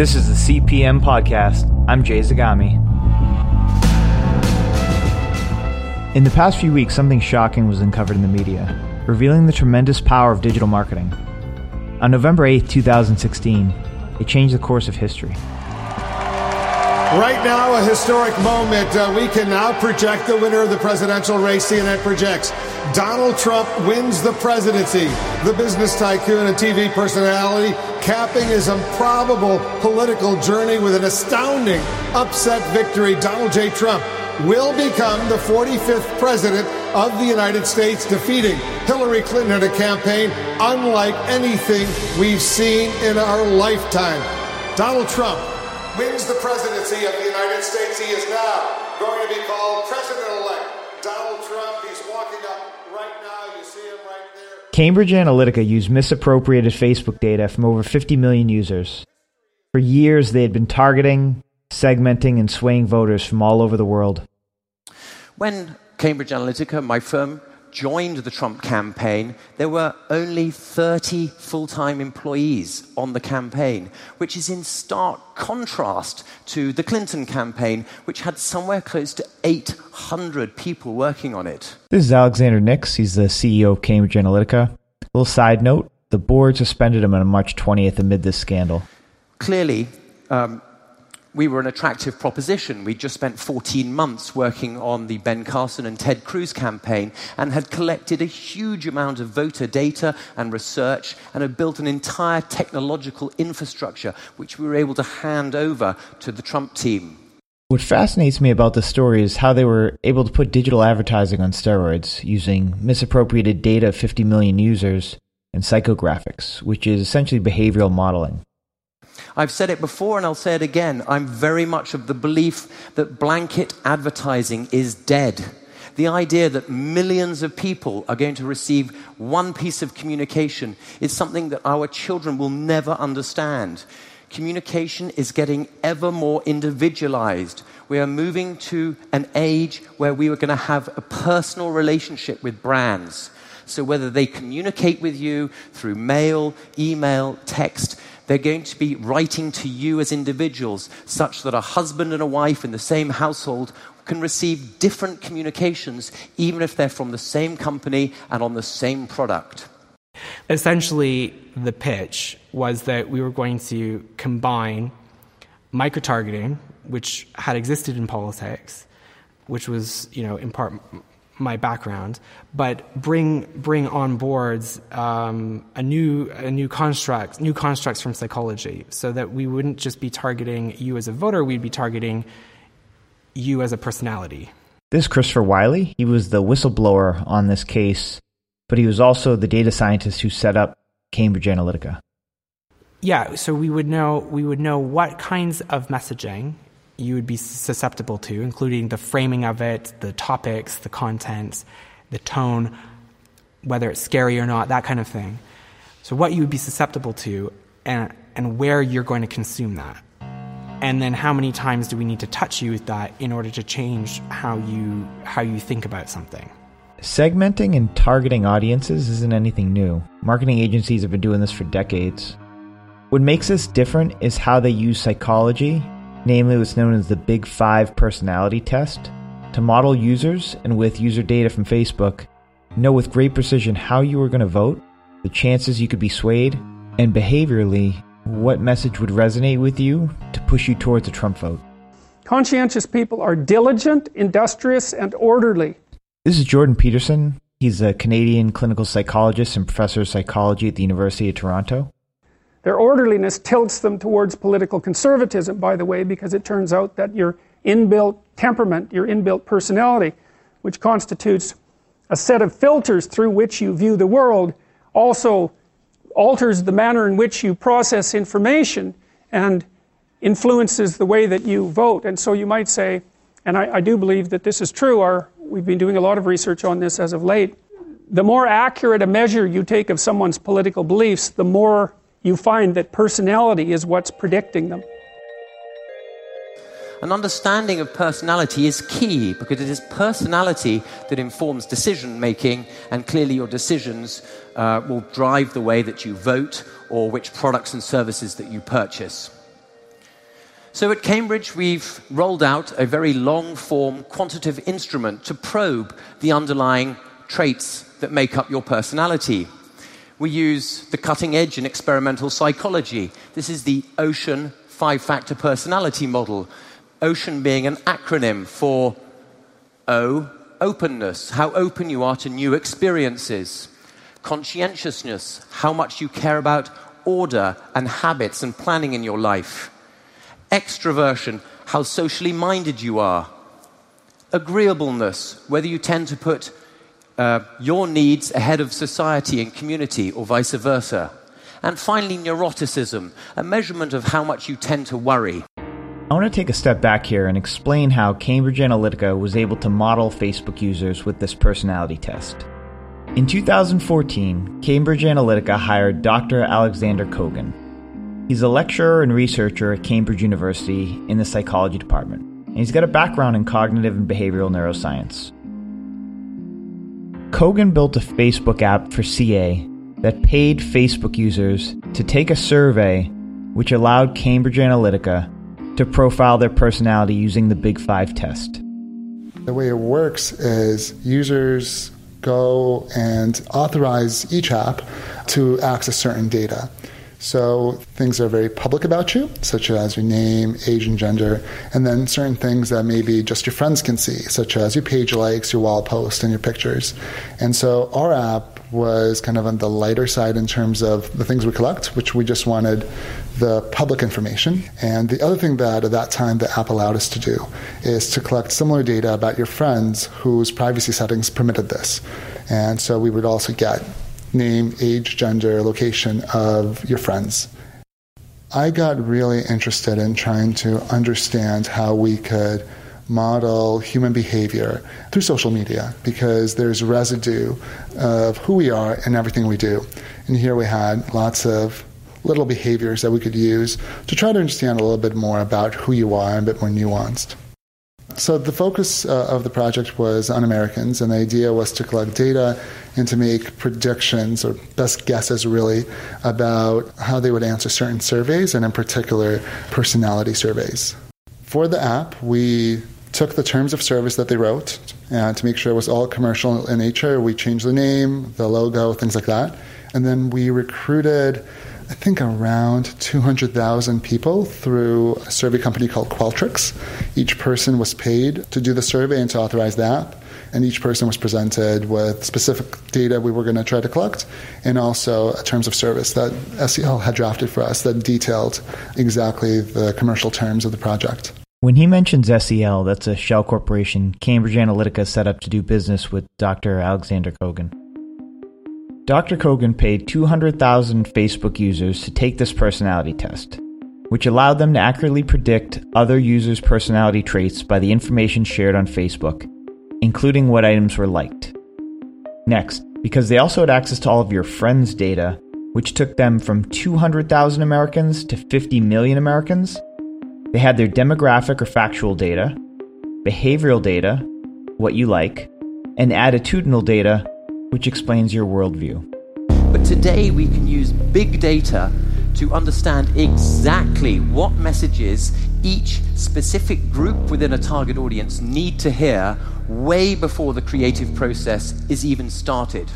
This is the CPM Podcast. I'm Jay Zagami. In the past few weeks, something shocking was uncovered in the media, revealing the tremendous power of digital marketing. On November 8, 2016, it changed the course of history. Right now, a historic moment. Uh, we can now project the winner of the presidential race. CNN projects Donald Trump wins the presidency. The business tycoon and TV personality capping his improbable political journey with an astounding upset victory. Donald J. Trump will become the 45th president of the United States, defeating Hillary Clinton in a campaign unlike anything we've seen in our lifetime. Donald Trump wins the presidency of the United States. He is now going to be called President elect Donald Trump. He's walking up right now. You see him right there. Cambridge Analytica used misappropriated Facebook data from over 50 million users. For years, they had been targeting, segmenting, and swaying voters from all over the world. When Cambridge Analytica, my firm, joined the Trump campaign, there were only 30 full time employees on the campaign, which is in stark contrast to the Clinton campaign, which had somewhere close to 800 people working on it. This is Alexander Nix. He's the CEO of Cambridge Analytica. A little side note the board suspended him on March 20th amid this scandal. Clearly, um, we were an attractive proposition. We'd just spent 14 months working on the Ben Carson and Ted Cruz campaign and had collected a huge amount of voter data and research and had built an entire technological infrastructure which we were able to hand over to the Trump team. What fascinates me about this story is how they were able to put digital advertising on steroids using misappropriated data of 50 million users and psychographics, which is essentially behavioral modeling. I've said it before and I'll say it again. I'm very much of the belief that blanket advertising is dead. The idea that millions of people are going to receive one piece of communication is something that our children will never understand. Communication is getting ever more individualized. We are moving to an age where we are going to have a personal relationship with brands. So, whether they communicate with you through mail, email, text, they're going to be writing to you as individuals, such that a husband and a wife in the same household can receive different communications, even if they're from the same company and on the same product. Essentially, the pitch was that we were going to combine micro-targeting, which had existed in politics, which was, you know, in part my background, but bring bring on boards um, a new a new construct, new constructs from psychology, so that we wouldn't just be targeting you as a voter, we'd be targeting you as a personality. This is Christopher Wylie. He was the whistleblower on this case, but he was also the data scientist who set up Cambridge Analytica. Yeah, so we would know we would know what kinds of messaging you would be susceptible to, including the framing of it, the topics, the contents, the tone, whether it's scary or not, that kind of thing. So, what you would be susceptible to, and, and where you're going to consume that. And then, how many times do we need to touch you with that in order to change how you, how you think about something? Segmenting and targeting audiences isn't anything new. Marketing agencies have been doing this for decades. What makes this different is how they use psychology namely what's known as the Big Five personality test, to model users and with user data from Facebook, know with great precision how you are going to vote, the chances you could be swayed, and behaviorally, what message would resonate with you to push you towards a Trump vote. Conscientious people are diligent, industrious, and orderly. This is Jordan Peterson. He's a Canadian clinical psychologist and professor of psychology at the University of Toronto. Their orderliness tilts them towards political conservatism, by the way, because it turns out that your inbuilt temperament, your inbuilt personality, which constitutes a set of filters through which you view the world, also alters the manner in which you process information and influences the way that you vote. And so you might say, and I, I do believe that this is true, our, we've been doing a lot of research on this as of late. The more accurate a measure you take of someone's political beliefs, the more you find that personality is what's predicting them. An understanding of personality is key because it is personality that informs decision making, and clearly your decisions uh, will drive the way that you vote or which products and services that you purchase. So at Cambridge, we've rolled out a very long form quantitative instrument to probe the underlying traits that make up your personality. We use the cutting edge in experimental psychology. This is the OCEAN five factor personality model. OCEAN being an acronym for O, openness, how open you are to new experiences. Conscientiousness, how much you care about order and habits and planning in your life. Extroversion, how socially minded you are. Agreeableness, whether you tend to put uh, your needs ahead of society and community or vice versa. And finally, neuroticism, a measurement of how much you tend to worry. I want to take a step back here and explain how Cambridge Analytica was able to model Facebook users with this personality test. In 2014, Cambridge Analytica hired Dr. Alexander Kogan. He's a lecturer and researcher at Cambridge University in the psychology department, and he's got a background in cognitive and behavioral neuroscience. Kogan built a Facebook app for CA that paid Facebook users to take a survey which allowed Cambridge Analytica to profile their personality using the Big Five test. The way it works is users go and authorize each app to access certain data. So things are very public about you, such as your name, age, and gender, and then certain things that maybe just your friends can see, such as your page likes, your wall posts, and your pictures. And so our app was kind of on the lighter side in terms of the things we collect, which we just wanted the public information. And the other thing that at that time the app allowed us to do is to collect similar data about your friends whose privacy settings permitted this. And so we would also get name, age, gender, location of your friends. I got really interested in trying to understand how we could model human behavior through social media because there's residue of who we are and everything we do. And here we had lots of little behaviors that we could use to try to understand a little bit more about who you are and a bit more nuanced. So the focus uh, of the project was on Americans, and the idea was to collect data and to make predictions or best guesses, really, about how they would answer certain surveys, and in particular, personality surveys. For the app, we took the terms of service that they wrote and to make sure it was all commercial in nature. We changed the name, the logo, things like that. And then we recruited I think around 200,000 people through a survey company called Qualtrics. Each person was paid to do the survey and to authorize the app. And each person was presented with specific data we were going to try to collect, and also terms of service that SCL had drafted for us that detailed exactly the commercial terms of the project. When he mentions SCL, that's a shell corporation Cambridge Analytica set up to do business with Dr. Alexander Kogan. Dr. Kogan paid 200,000 Facebook users to take this personality test, which allowed them to accurately predict other users' personality traits by the information shared on Facebook, including what items were liked. Next, because they also had access to all of your friends' data, which took them from 200,000 Americans to 50 million Americans, they had their demographic or factual data, behavioral data, what you like, and attitudinal data, which explains your worldview. But today we can use big data to understand exactly what messages each specific group within a target audience need to hear way before the creative process is even started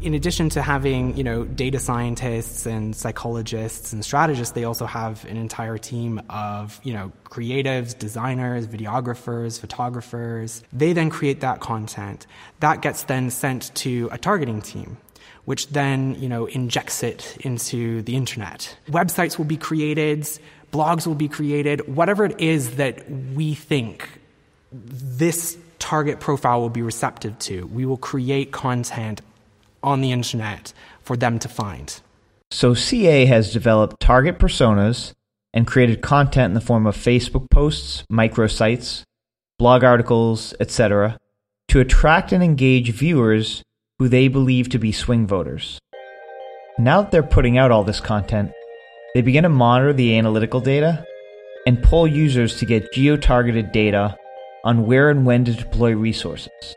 in addition to having you know data scientists and psychologists and strategists they also have an entire team of you know creatives designers videographers photographers. They then create that content. That gets then sent to a targeting team which then you know injects it into the internet. Websites will be created blogs will be created whatever it is that we think this target profile will be receptive to we will create content on the internet for them to find. So CA has developed target personas and created content in the form of Facebook posts, microsites, blog articles, etc., to attract and engage viewers who they believe to be swing voters. Now that they're putting out all this content, they begin to monitor the analytical data and pull users to get geo targeted data on where and when to deploy resources.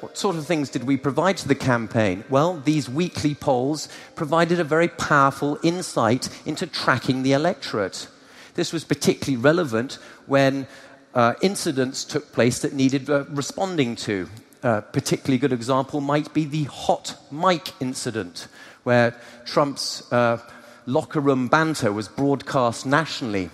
What sort of things did we provide to the campaign? Well, these weekly polls provided a very powerful insight into tracking the electorate. This was particularly relevant when uh, incidents took place that needed uh, responding to. A particularly good example might be the hot mic incident, where Trump's uh, locker room banter was broadcast nationally.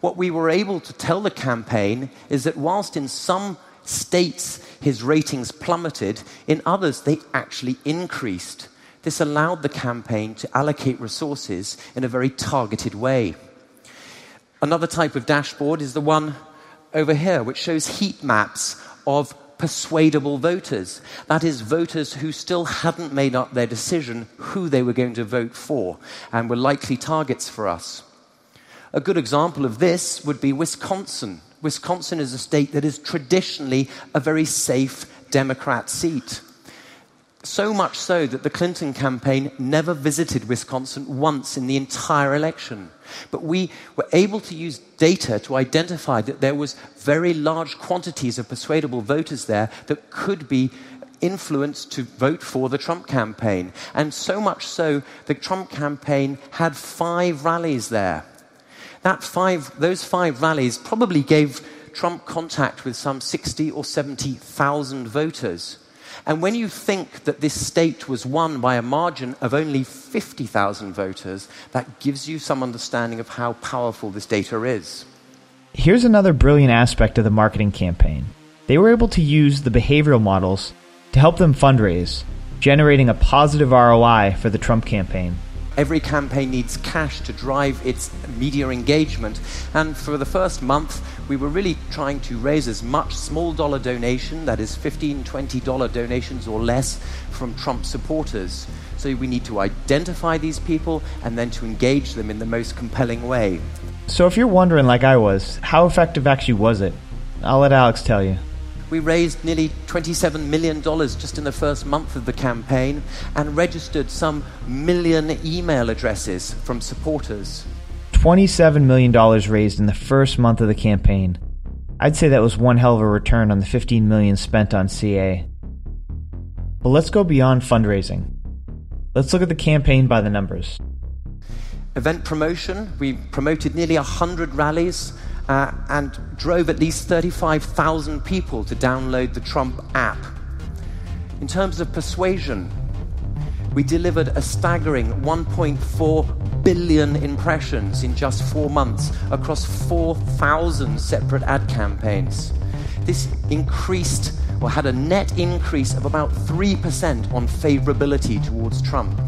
What we were able to tell the campaign is that whilst in some states his ratings plummeted, in others they actually increased. This allowed the campaign to allocate resources in a very targeted way. Another type of dashboard is the one over here, which shows heat maps of persuadable voters. That is, voters who still hadn't made up their decision who they were going to vote for and were likely targets for us. A good example of this would be Wisconsin. Wisconsin is a state that is traditionally a very safe Democrat seat. So much so that the Clinton campaign never visited Wisconsin once in the entire election. But we were able to use data to identify that there was very large quantities of persuadable voters there that could be influenced to vote for the Trump campaign. And so much so, the Trump campaign had five rallies there. That five, those five rallies probably gave Trump contact with some 60 or 70,000 voters. And when you think that this state was won by a margin of only 50,000 voters, that gives you some understanding of how powerful this data is. Here's another brilliant aspect of the marketing campaign. They were able to use the behavioral models to help them fundraise, generating a positive ROI for the Trump campaign. Every campaign needs cash to drive its media engagement. And for the first month, we were really trying to raise as much small dollar donation, that is $15, $20 donations or less, from Trump supporters. So we need to identify these people and then to engage them in the most compelling way. So if you're wondering, like I was, how effective actually was it? I'll let Alex tell you. We raised nearly $27 million just in the first month of the campaign and registered some million email addresses from supporters. $27 million raised in the first month of the campaign. I'd say that was one hell of a return on the 15 million spent on CA. But let's go beyond fundraising. Let's look at the campaign by the numbers. Event promotion, we promoted nearly 100 rallies uh, and drove at least 35,000 people to download the Trump app. In terms of persuasion, we delivered a staggering 1.4 billion impressions in just four months across 4,000 separate ad campaigns. This increased or had a net increase of about 3% on favorability towards Trump.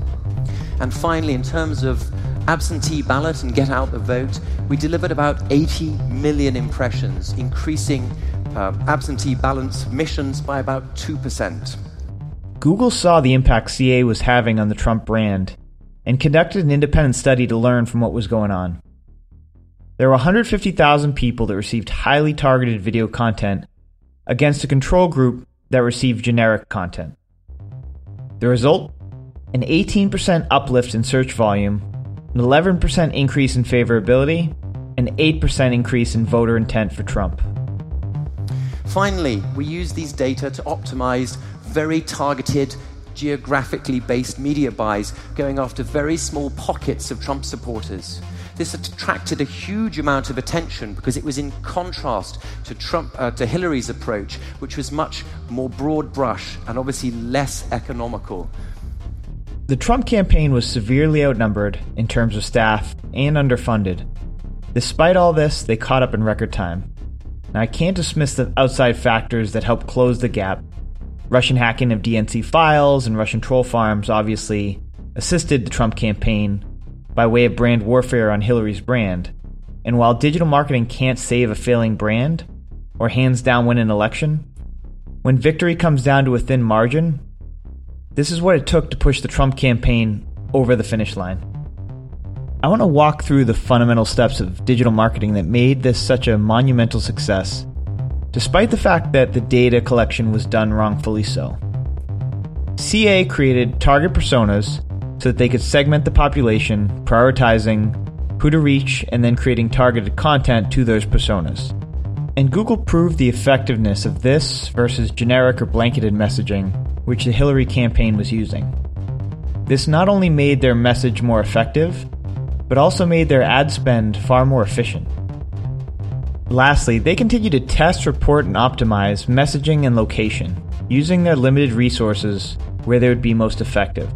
And finally, in terms of absentee ballot and get out the vote, we delivered about 80 million impressions, increasing uh, absentee ballot submissions by about 2%. Google saw the impact CA was having on the Trump brand and conducted an independent study to learn from what was going on. There were 150,000 people that received highly targeted video content against a control group that received generic content. The result? An 18% uplift in search volume an 11% increase in favorability, an 8% increase in voter intent for Trump. Finally, we use these data to optimize very targeted, geographically based media buys, going after very small pockets of Trump supporters. This attracted a huge amount of attention because it was in contrast to Trump, uh, to Hillary's approach, which was much more broad brush and obviously less economical. The Trump campaign was severely outnumbered in terms of staff and underfunded. Despite all this, they caught up in record time. Now, I can't dismiss the outside factors that helped close the gap. Russian hacking of DNC files and Russian troll farms obviously assisted the Trump campaign by way of brand warfare on Hillary's brand. And while digital marketing can't save a failing brand or hands down win an election, when victory comes down to a thin margin, this is what it took to push the Trump campaign over the finish line. I want to walk through the fundamental steps of digital marketing that made this such a monumental success, despite the fact that the data collection was done wrongfully so. CA created target personas so that they could segment the population, prioritizing who to reach and then creating targeted content to those personas. And Google proved the effectiveness of this versus generic or blanketed messaging which the Hillary campaign was using. This not only made their message more effective, but also made their ad spend far more efficient. Lastly, they continue to test, report, and optimize messaging and location, using their limited resources where they would be most effective.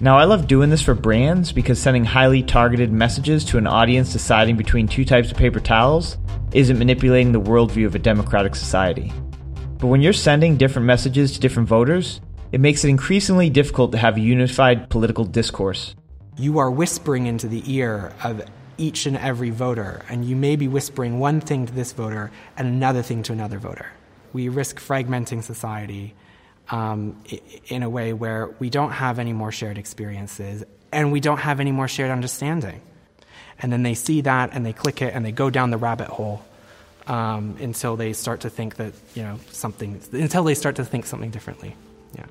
Now, I love doing this for brands because sending highly targeted messages to an audience deciding between two types of paper towels isn't manipulating the worldview of a democratic society. But when you're sending different messages to different voters, it makes it increasingly difficult to have a unified political discourse. You are whispering into the ear of each and every voter, and you may be whispering one thing to this voter and another thing to another voter. We risk fragmenting society um, in a way where we don't have any more shared experiences and we don't have any more shared understanding. And then they see that and they click it and they go down the rabbit hole um, until they start to think that, you know, something, until they start to think something differently. Yeah.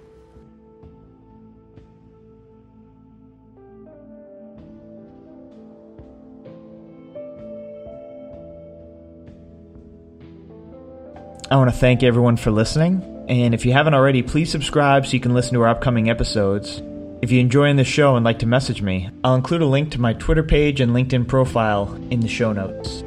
I want to thank everyone for listening. And if you haven't already, please subscribe so you can listen to our upcoming episodes. If you're enjoying the show and like to message me, I'll include a link to my Twitter page and LinkedIn profile in the show notes.